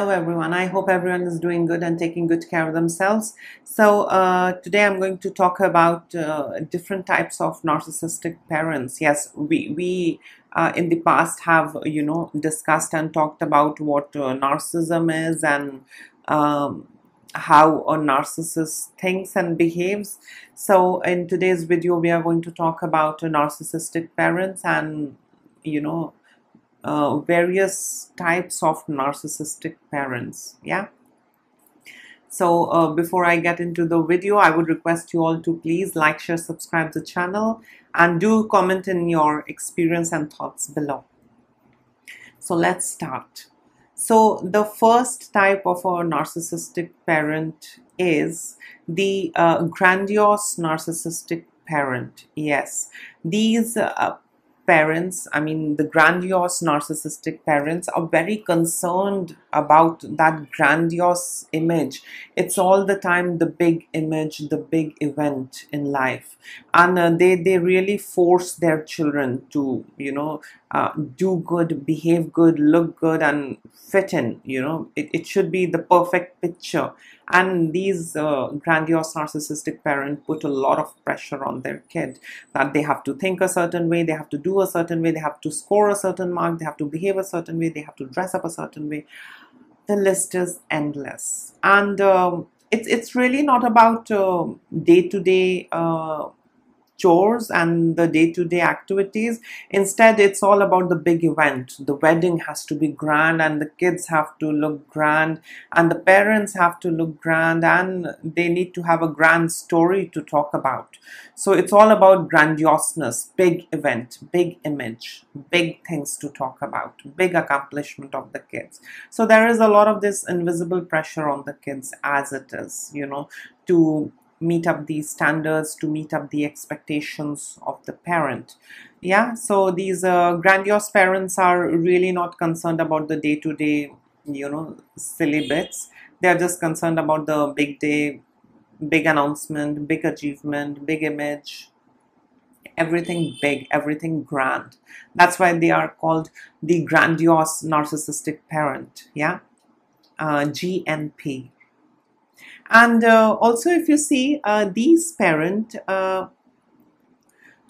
Hello, everyone. I hope everyone is doing good and taking good care of themselves. So, uh, today I'm going to talk about uh, different types of narcissistic parents. Yes, we, we uh, in the past have, you know, discussed and talked about what uh, narcissism is and um, how a narcissist thinks and behaves. So, in today's video, we are going to talk about narcissistic parents and, you know, uh, various types of narcissistic parents yeah? So uh, before I get into the video I would request you all to please like share subscribe the channel and do comment in your experience and thoughts below. So let's start. So the first type of a narcissistic parent is the uh, grandiose narcissistic parent yes. These uh, parents, I mean, the grandiose narcissistic parents are very concerned about that grandiose image. It's all the time the big image, the big event in life. And uh, they, they really force their children to, you know, uh, do good, behave good, look good, and fit in. You know, it, it should be the perfect picture and these uh, grandiose narcissistic parents put a lot of pressure on their kid that they have to think a certain way they have to do a certain way they have to score a certain mark they have to behave a certain way they have to dress up a certain way. The list is endless. And um, it's it's really not about uh, day-to-day uh, chores and the day-to-day activities. Instead it's all about the big event. The wedding has to be grand and the kids have to look grand and the parents have to look grand and they need to have a grand story to talk about. So it's all about grandioseness big event big image big things to talk about big accomplishment of the kids. So there is a lot of this invisible pressure on the kids as it is you know to meet up these standards to meet up the expectations of the parent. Yeah so these uh, grandiose parents are really not concerned about the day-to-day you know silly bits they're just concerned about the big day big announcement big achievement big image everything big everything grand. That's why they are called the grandiose narcissistic parent yeah? Uh, gnp and uh, also, if you see uh, these parent, uh,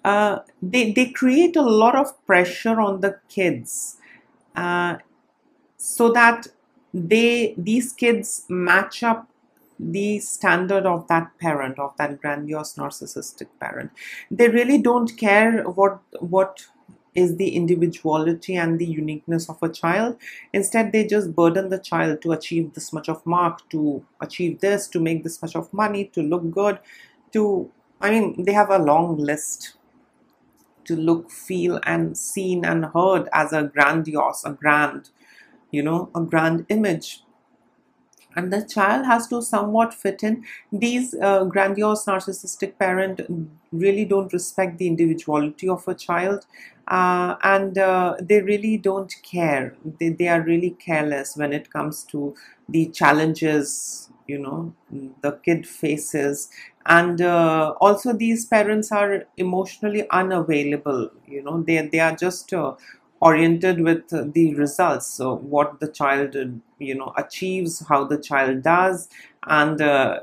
uh, they they create a lot of pressure on the kids, uh, so that they these kids match up the standard of that parent of that grandiose narcissistic parent. They really don't care what what is the individuality and the uniqueness of a child. Instead, they just burden the child to achieve this much of mark, to achieve this, to make this much of money, to look good, to, I mean, they have a long list to look, feel, and seen and heard as a grandiose, a grand, you know, a grand image. And the child has to somewhat fit in. These uh, grandiose narcissistic parent really don't respect the individuality of a child uh, and uh, they really don't care. They, they are really careless when it comes to the challenges you know the kid faces. And uh, also these parents are emotionally unavailable you know. They, they are just uh, oriented with the results so what the child you know achieves how the child does and uh,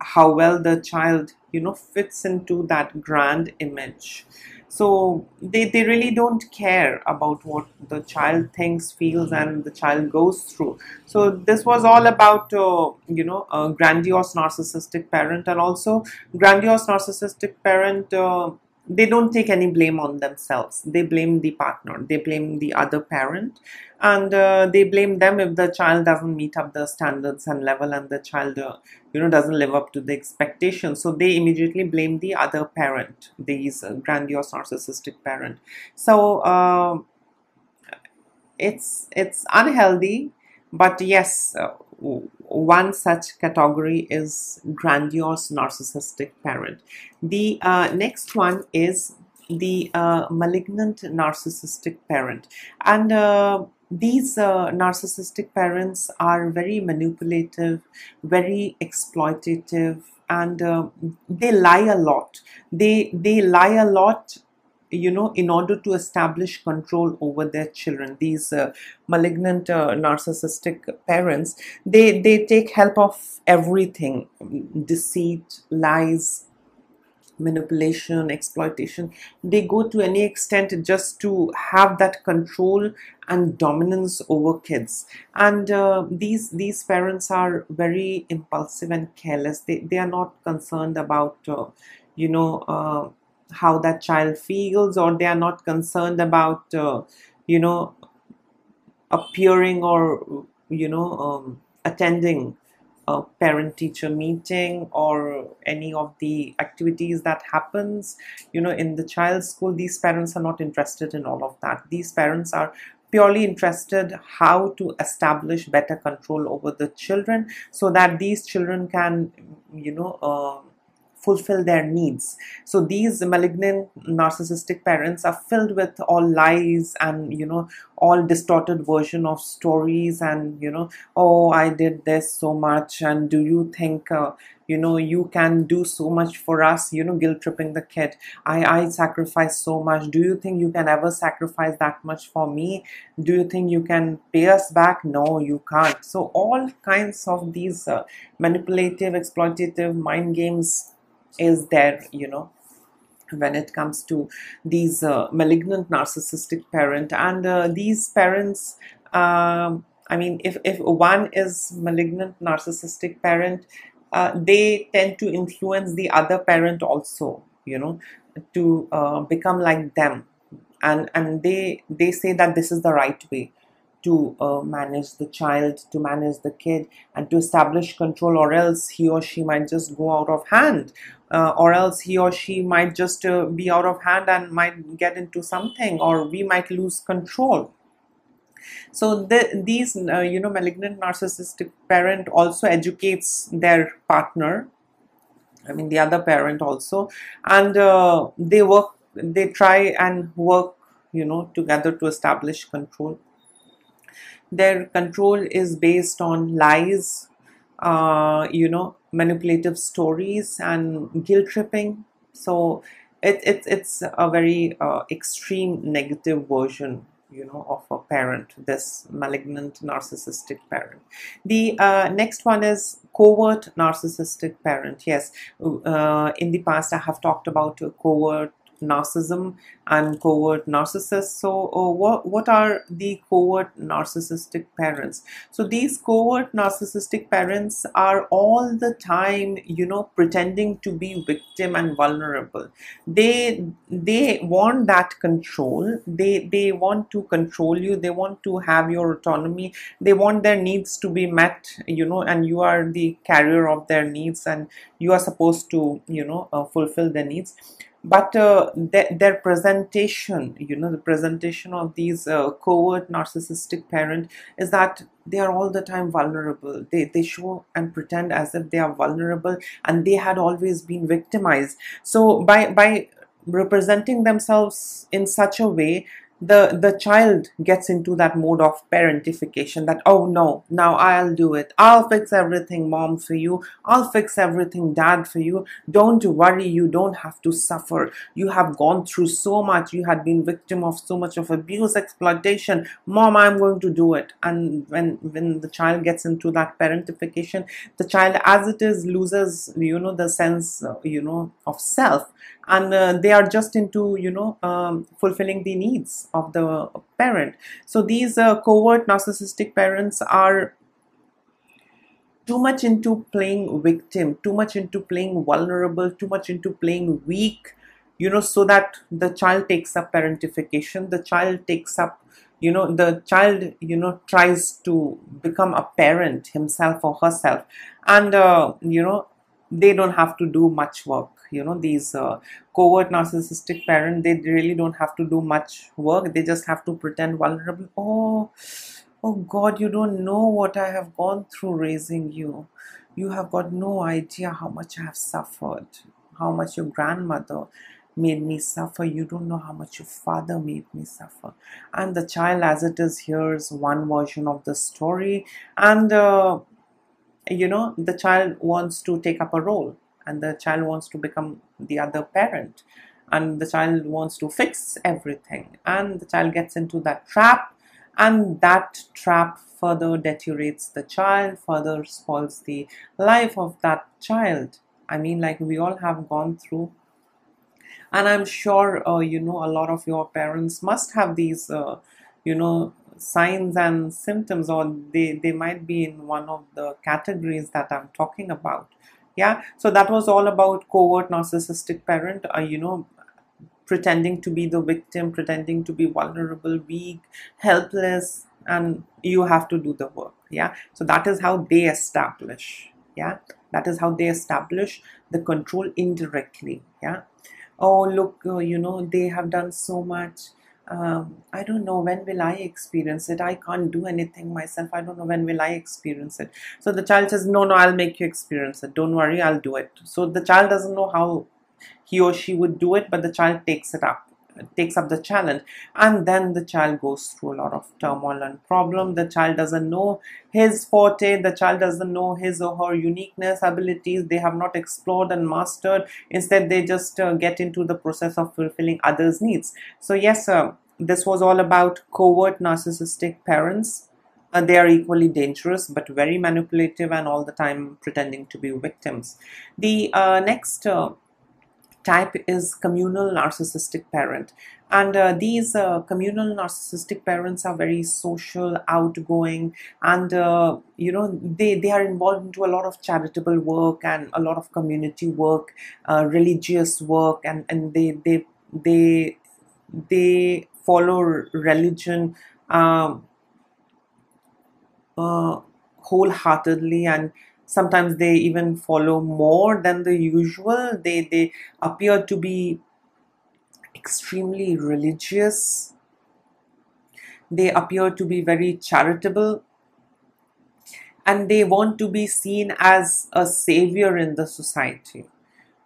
how well the child you know fits into that grand image so they, they really don't care about what the child thinks feels and the child goes through. So this was all about uh, you know a grandiose narcissistic parent and also grandiose narcissistic parent uh, they don't take any blame on themselves. They blame the partner. They blame the other parent. And uh, they blame them if the child doesn't meet up the standards and level and the child uh, you know doesn't live up to the expectations. So they immediately blame the other parent these uh, grandiose narcissistic parent. So um, it's it's unhealthy but yes uh, one such category is grandiose narcissistic parent. The uh, next one is the uh, malignant narcissistic parent. And uh, these uh, narcissistic parents are very manipulative, very exploitative, and uh, they lie a lot. They, they lie a lot you know in order to establish control over their children these uh, malignant uh, narcissistic parents they they take help of everything deceit lies manipulation exploitation. They go to any extent just to have that control and dominance over kids. And uh, these these parents are very impulsive and careless. They, they are not concerned about uh, you know uh, how that child feels or they are not concerned about uh, you know appearing or you know um, attending a parent teacher meeting or any of the activities that happens you know in the child's school. These parents are not interested in all of that. These parents are purely interested how to establish better control over the children so that these children can you know uh, fulfill their needs. So these malignant narcissistic parents are filled with all lies and you know all distorted version of stories and you know oh I did this so much and do you think uh, you know you can do so much for us? You know guilt tripping the kid. I I sacrifice so much. Do you think you can ever sacrifice that much for me? Do you think you can pay us back? No you can't. So all kinds of these uh, manipulative exploitative mind games is there you know when it comes to these uh, malignant narcissistic parent. And uh, these parents um, i mean if, if one is malignant narcissistic parent uh, they tend to influence the other parent also you know to uh, become like them. And and they they say that this is the right way to uh, manage the child, to manage the kid, and to establish control, or else he or she might just go out of hand, uh, or else he or she might just uh, be out of hand and might get into something, or we might lose control. So the, these, uh, you know, malignant narcissistic parent also educates their partner. I mean, the other parent also, and uh, they work, they try and work, you know, together to establish control their control is based on lies, uh, you know, manipulative stories and guilt tripping. So it, it, it's a very uh, extreme negative version you know of a parent this malignant narcissistic parent the uh, next one is covert narcissistic parent yes uh, in the past i have talked about covert narcissism and covert narcissists. So, uh, what, what are the covert narcissistic parents? So, these covert narcissistic parents are all the time, you know, pretending to be victim and vulnerable. They they want that control. They they want to control you. They want to have your autonomy. They want their needs to be met, you know, and you are the carrier of their needs, and you are supposed to, you know, uh, fulfill their needs but uh, their, their presentation you know the presentation of these uh, covert narcissistic parent is that they are all the time vulnerable. They they show and pretend as if they are vulnerable and they had always been victimized. So by by representing themselves in such a way the the child gets into that mode of parentification that oh no now i'll do it. I'll fix everything mom for you. I'll fix everything dad for you. Don't worry. You don't have to suffer. You have gone through so much. You had been victim of so much of abuse exploitation. Mom i'm going to do it. And when when the child gets into that parentification the child as it is loses you know the sense uh, you know of self and uh, they are just into you know um, fulfilling the needs of the parent. So these uh, covert narcissistic parents are too much into playing victim too much into playing vulnerable too much into playing weak you know so that the child takes up parentification the child takes up you know the child you know tries to become a parent himself or herself. And uh, you know they don't have to do much work you know these uh, covert narcissistic parent they really don't have to do much work. They just have to pretend vulnerable. Oh oh god you don't know what i have gone through raising you. You have got no idea how much i have suffered how much your grandmother made me suffer. You don't know how much your father made me suffer. And the child as it is hears one version of the story. And uh, you know the child wants to take up a role and the child wants to become the other parent and the child wants to fix everything and the child gets into that trap and that trap further deteriorates the child further spoils the life of that child. I mean like we all have gone through and i'm sure uh, you know a lot of your parents must have these uh, you know signs and symptoms or they they might be in one of the categories that i'm talking about yeah? So that was all about covert narcissistic parent uh, you know pretending to be the victim pretending to be vulnerable weak helpless and you have to do the work. Yeah? So that is how they establish. Yeah? That is how they establish the control indirectly. Yeah? Oh look uh, you know they have done so much um, I don't know when will I experience it. I can't do anything myself. I don't know when will I experience it. So the child says, no, no, I'll make you experience it. Don't worry, I'll do it. So the child doesn't know how he or she would do it, but the child takes it up takes up the challenge and then the child goes through a lot of turmoil and problem. The child doesn't know his forte the child doesn't know his or her uniqueness abilities. They have not explored and mastered. Instead they just uh, get into the process of fulfilling others needs. So yes uh, this was all about covert narcissistic parents. Uh, they are equally dangerous but very manipulative and all the time pretending to be victims. The uh, next uh, type is communal narcissistic parent. And uh, these uh, communal narcissistic parents are very social outgoing and uh, you know they, they are involved into a lot of charitable work and a lot of community work uh, religious work and, and they they they they follow religion um, uh, wholeheartedly and sometimes they even follow more than the usual. They they appear to be extremely religious. They appear to be very charitable. And they want to be seen as a savior in the society.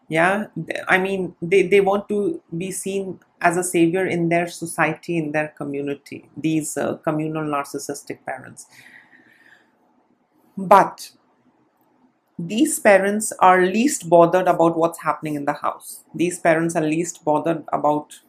Yeah? I mean they, they want to be seen as a savior in their society in their community these uh, communal narcissistic parents. But these parents are least bothered about what's happening in the house. These parents are least bothered about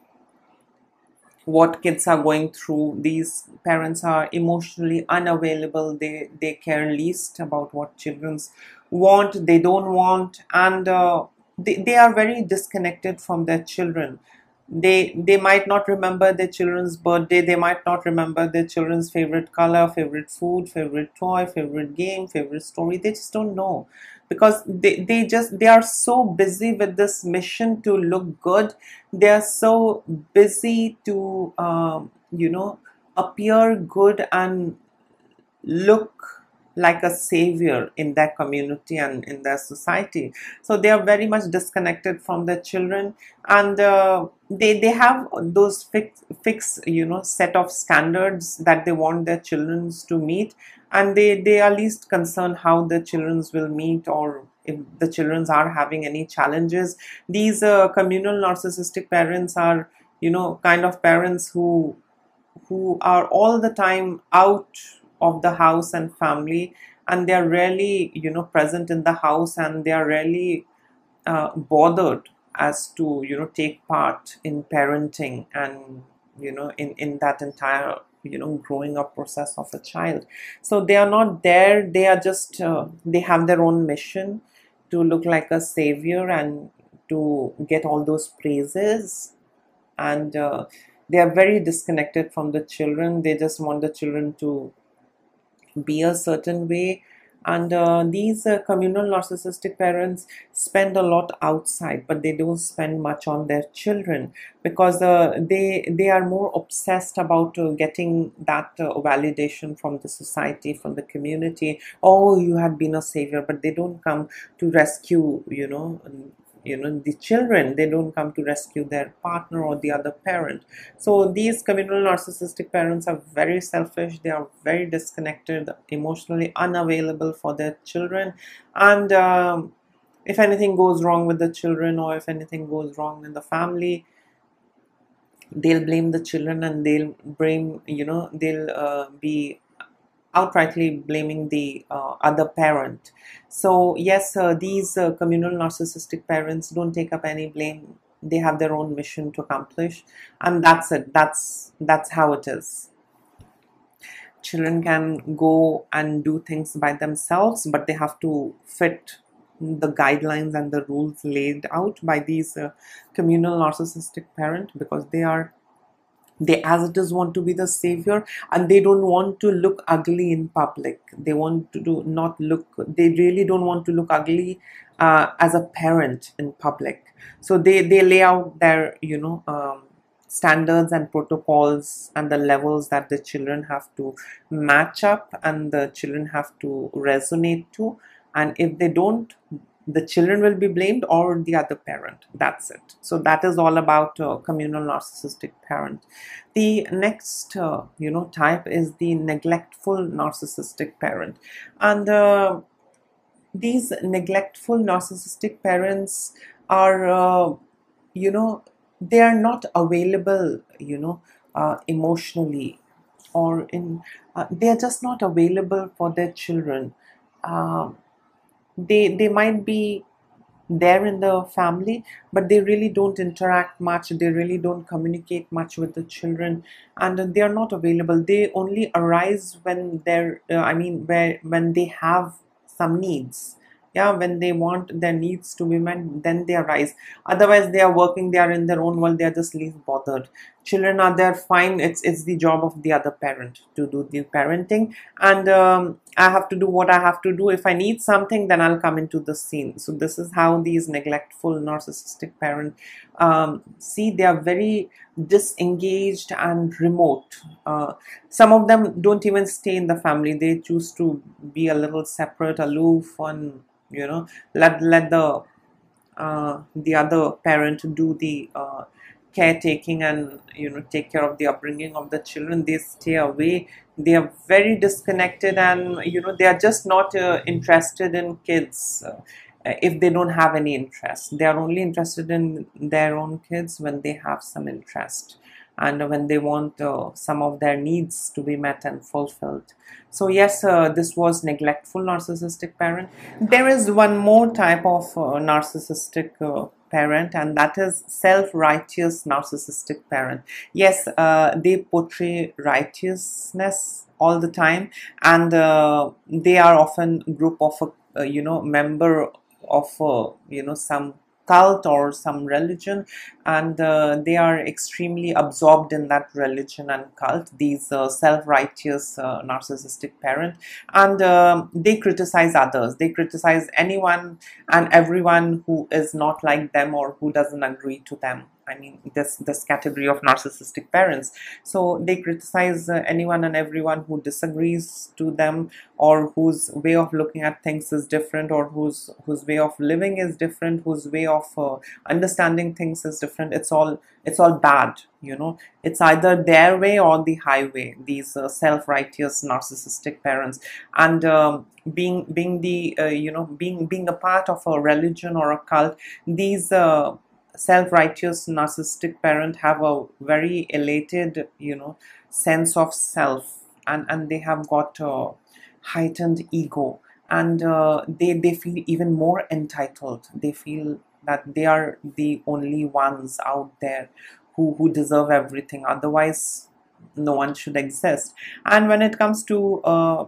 what kids are going through. These parents are emotionally unavailable. They they care least about what children's want, they don't want, and uh, they, they are very disconnected from their children they they might not remember their children's birthday. They might not remember their children's favorite color favorite food favorite toy favorite game favorite story. They just don't know. Because they, they just they are so busy with this mission to look good. They are so busy to um, you know appear good and look like a savior in their community and in their society. So they are very much disconnected from their children. And uh, they they have those fix, fix you know set of standards that they want their children to meet. And they they are least concerned how the children will meet or if the children are having any challenges. These uh, communal narcissistic parents are you know kind of parents who who are all the time out of the house and family and they are really you know present in the house and they are really uh, bothered as to you know take part in parenting and you know in in that entire you know growing up process of a child. So they are not there they are just uh, they have their own mission to look like a savior and to get all those praises. And uh, they are very disconnected from the children they just want the children to be a certain way. And uh, these uh, communal narcissistic parents spend a lot outside but they don't spend much on their children because uh, they they are more obsessed about uh, getting that uh, validation from the society from the community. Oh you have been a savior but they don't come to rescue you know you know the children they don't come to rescue their partner or the other parent. So these communal narcissistic parents are very selfish. They are very disconnected emotionally unavailable for their children. And um, if anything goes wrong with the children or if anything goes wrong in the family they'll blame the children and they'll blame you know they'll uh, be outrightly blaming the uh, other parent. So yes, uh, these uh, communal narcissistic parents don't take up any blame. they have their own mission to accomplish and that's it that's that's how it is children can go and do things by themselves but they have to fit the guidelines and the rules laid out by these uh, communal narcissistic parent because they are they as it is want to be the savior and they don't want to look ugly in public. They want to do not look they really don't want to look ugly uh, as a parent in public. So they they lay out their you know um, standards and protocols and the levels that the children have to match up and the children have to resonate to. And if they don't the children will be blamed or the other parent. That's it. So that is all about uh, communal narcissistic parent. The next uh, you know type is the neglectful narcissistic parent. And uh, these neglectful narcissistic parents are uh, you know they are not available you know uh, emotionally or in they are just not available for their children. Um, they they might be there in the family but they really don't interact much. They really don't communicate much with the children and they are not available. They only arise when they're uh, i mean where when they have some needs. Yeah when they want their needs to be met then they arise. Otherwise they are working they are in their own world they are just least bothered children are there fine it's it's the job of the other parent to do the parenting. And um, i have to do what i have to do. If i need something then i'll come into the scene. So this is how these neglectful narcissistic parent um, see they are very disengaged and remote. Uh, some of them don't even stay in the family. They choose to be a little separate aloof and you know let let the uh, the other parent do the uh, caretaking and you know take care of the upbringing of the children they stay away they are very disconnected and you know they are just not uh, interested in kids uh, if they don't have any interest they are only interested in their own kids when they have some interest and when they want uh, some of their needs to be met and fulfilled. So yes, uh, this was neglectful narcissistic parent. There is one more type of uh, narcissistic uh, parent and that is self-righteous narcissistic parent. Yes, uh, they portray righteousness all the time and uh, they are often group of a you know member of you know some cult or some religion and uh, they are extremely absorbed in that religion and cult these uh, self-righteous uh, narcissistic parent. And um, they criticize others. They criticize anyone and everyone who is not like them or who doesn't agree to them I mean, this this category of narcissistic parents. So they criticize uh, anyone and everyone who disagrees to them, or whose way of looking at things is different, or whose whose way of living is different, whose way of uh, understanding things is different. It's all it's all bad. You know, it's either their way or the highway. These uh, self-righteous narcissistic parents, and um, being being the uh, you know being being a part of a religion or a cult, these uh, self-righteous narcissistic parent have a very elated you know sense of self and and they have got a heightened ego. And uh, they they feel even more entitled. They feel that they are the only ones out there who who deserve everything. Otherwise no one should exist. And when it comes to uh,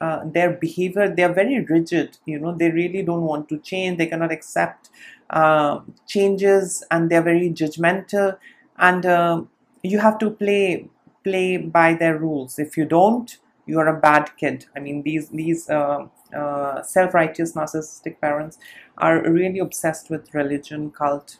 uh, their behavior they are very rigid you know they really don't want to change they cannot accept uh, changes and they're very judgmental and uh, you have to play play by their rules. If you don't you are a bad kid. I mean these these uh, uh self-righteous narcissistic parents are really obsessed with religion cult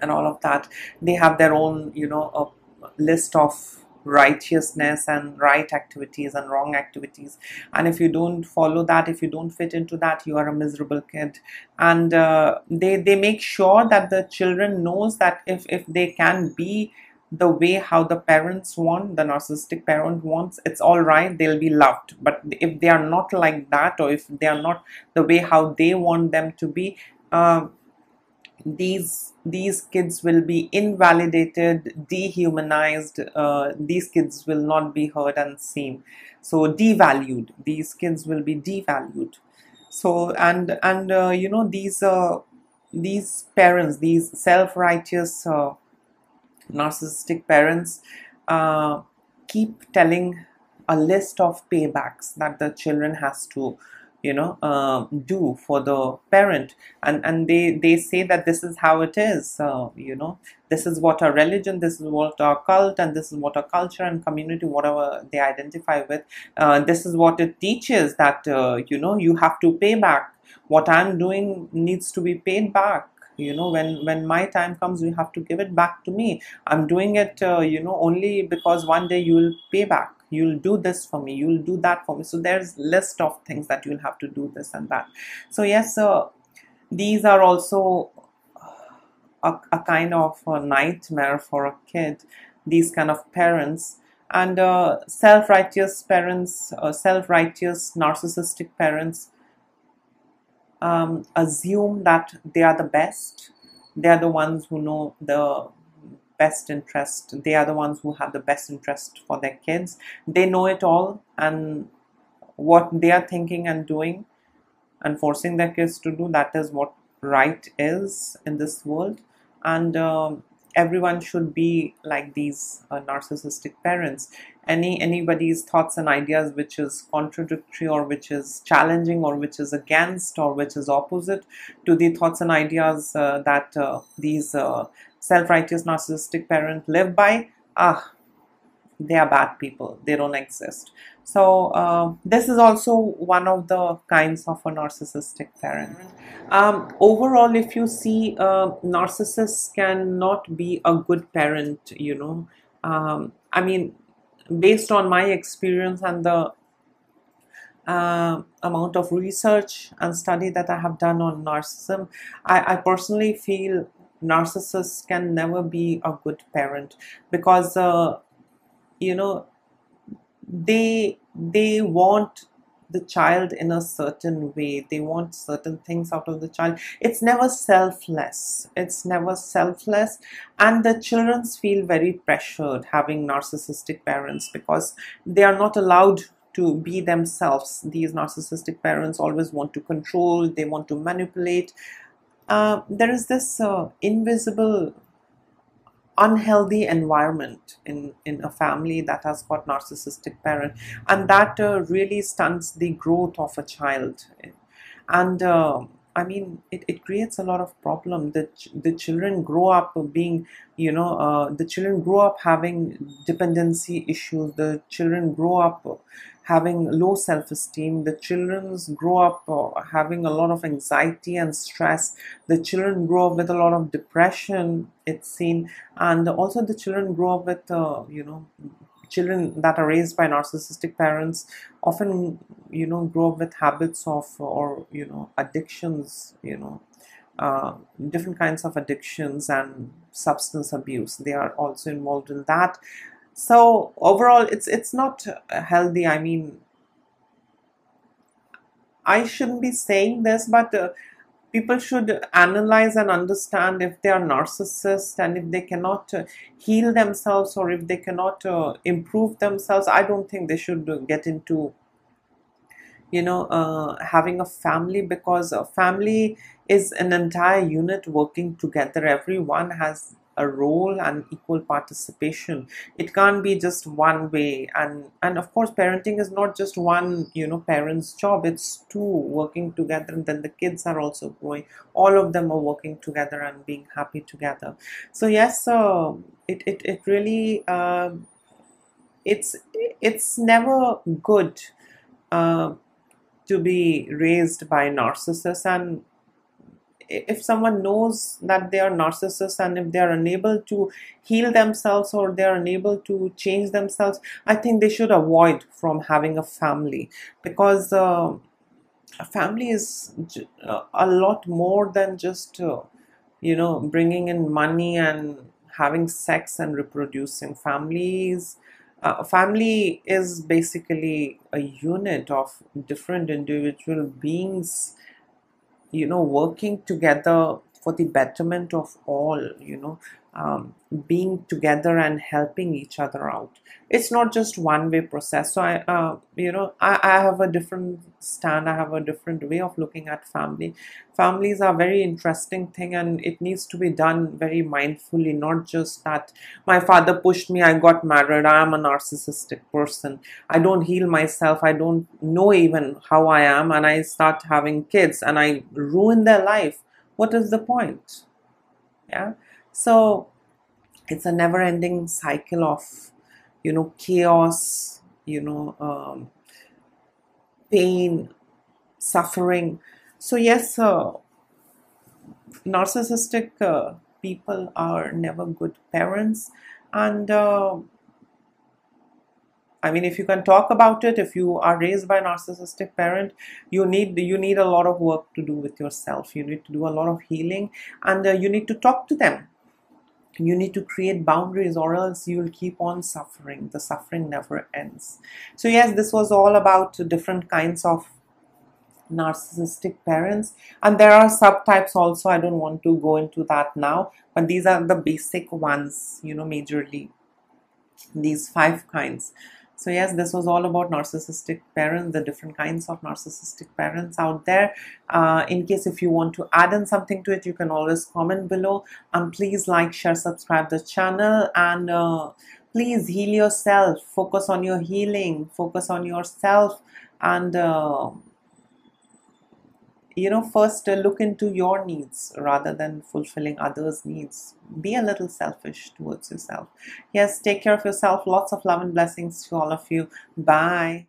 and all of that. They have their own you know a list of righteousness and right activities and wrong activities. And if you don't follow that if you don't fit into that you are a miserable kid. And uh, they they make sure that the children knows that if if they can be the way how the parents want the narcissistic parent wants it's all right they'll be loved. But if they are not like that or if they are not the way how they want them to be uh, these these kids will be invalidated dehumanized uh, these kids will not be heard and seen. So devalued. These kids will be devalued. So and and uh, you know these uh, these parents, these self-righteous, uh, narcissistic parents, uh, keep telling a list of paybacks that the children has to you know uh, do for the parent. And and they they say that this is how it is. Uh, you know this is what our religion this is what our cult and this is what our culture and community whatever they identify with uh, this is what it teaches that uh, you know you have to pay back. What i'm doing needs to be paid back. You know when when my time comes you have to give it back to me. I'm doing it uh, you know only because one day you will pay back you'll do this for me you'll do that for me. So there's list of things that you'll have to do this and that. So yes uh, these are also a, a kind of a nightmare for a kid these kind of parents. And uh, self-righteous parents uh, self-righteous narcissistic parents um, assume that they are the best. They are the ones who know the best interest they are the ones who have the best interest for their kids. They know it all and what they are thinking and doing and forcing their kids to do that is what right is in this world. And um, everyone should be like these uh, narcissistic parents. Any anybody's thoughts and ideas which is contradictory or which is challenging or which is against or which is opposite to the thoughts and ideas uh, that uh, these uh, self-righteous narcissistic parent live by ah they are bad people. They don't exist. So uh, this is also one of the kinds of a narcissistic parent. Um, overall if you see uh, narcissists cannot be a good parent you know. Um, i mean based on my experience and the uh, amount of research and study that I have done on narcissism, I, I personally feel narcissists can never be a good parent because uh, you know they they want the child in a certain way. They want certain things out of the child. It's never selfless. It's never selfless. And the children feel very pressured having narcissistic parents because they are not allowed to be themselves. These narcissistic parents always want to control. They want to manipulate uh, there is this uh, invisible unhealthy environment in, in a family that has got narcissistic parent and that uh, really stunts the growth of a child. And uh, I mean, it, it creates a lot of problem. The, the children grow up being, you know, uh, the children grow up having dependency issues. The children grow up having low self-esteem the children grow up uh, having a lot of anxiety and stress the children grow up with a lot of depression it's seen and also the children grow up with uh, you know children that are raised by narcissistic parents often you know grow up with habits of or you know addictions you know uh, different kinds of addictions and substance abuse. They are also involved in that. So overall it's it's not healthy. I mean i shouldn't be saying this but uh, people should analyze and understand if they are narcissists and if they cannot uh, heal themselves or if they cannot uh, improve themselves. I don't think they should get into you know uh, having a family because a family is an entire unit working together. Everyone has a role and equal participation. It can't be just one way. And and of course parenting is not just one you know parent's job. It's two working together. And then the kids are also growing. All of them are working together and being happy together. So yes uh, it, it it really uh, it's it's never good uh, to be raised by narcissists and if someone knows that they are narcissists and if they are unable to heal themselves or they are unable to change themselves i think they should avoid from having a family. Because uh, a family is uh, a lot more than just uh, you know bringing in money and having sex and reproducing. Families uh, family is basically a unit of different individual beings you know working together for the betterment of all you know um, being together and helping each other out. It's not just one way process. So i uh, you know I, I have a different stand. I have a different way of looking at family. Families are very interesting thing and it needs to be done very mindfully not just that my father pushed me i got married i am a narcissistic person. I don't heal myself. I don't know even how i am and i start having kids and i ruin their life. What is the point? Yeah so it's a never ending cycle of you know chaos you know um, pain suffering so yes uh, narcissistic uh, people are never good parents and uh, I mean, if you can talk about it, if you are raised by a narcissistic parent, you need you need a lot of work to do with yourself. You need to do a lot of healing, and uh, you need to talk to them. You need to create boundaries, or else you will keep on suffering. The suffering never ends. So yes, this was all about different kinds of narcissistic parents. And there are subtypes also. I don't want to go into that now. But these are the basic ones you know majorly. These five kinds so yes, this was all about narcissistic parents, the different kinds of narcissistic parents out there. Uh, in case if you want to add in something to it, you can always comment below. And please like, share, subscribe the channel and uh, please heal yourself. Focus on your healing. Focus on yourself and uh, you know first uh, look into your needs rather than fulfilling others needs. Be a little selfish towards yourself. Yes take care of yourself. Lots of love and blessings to all of you. Bye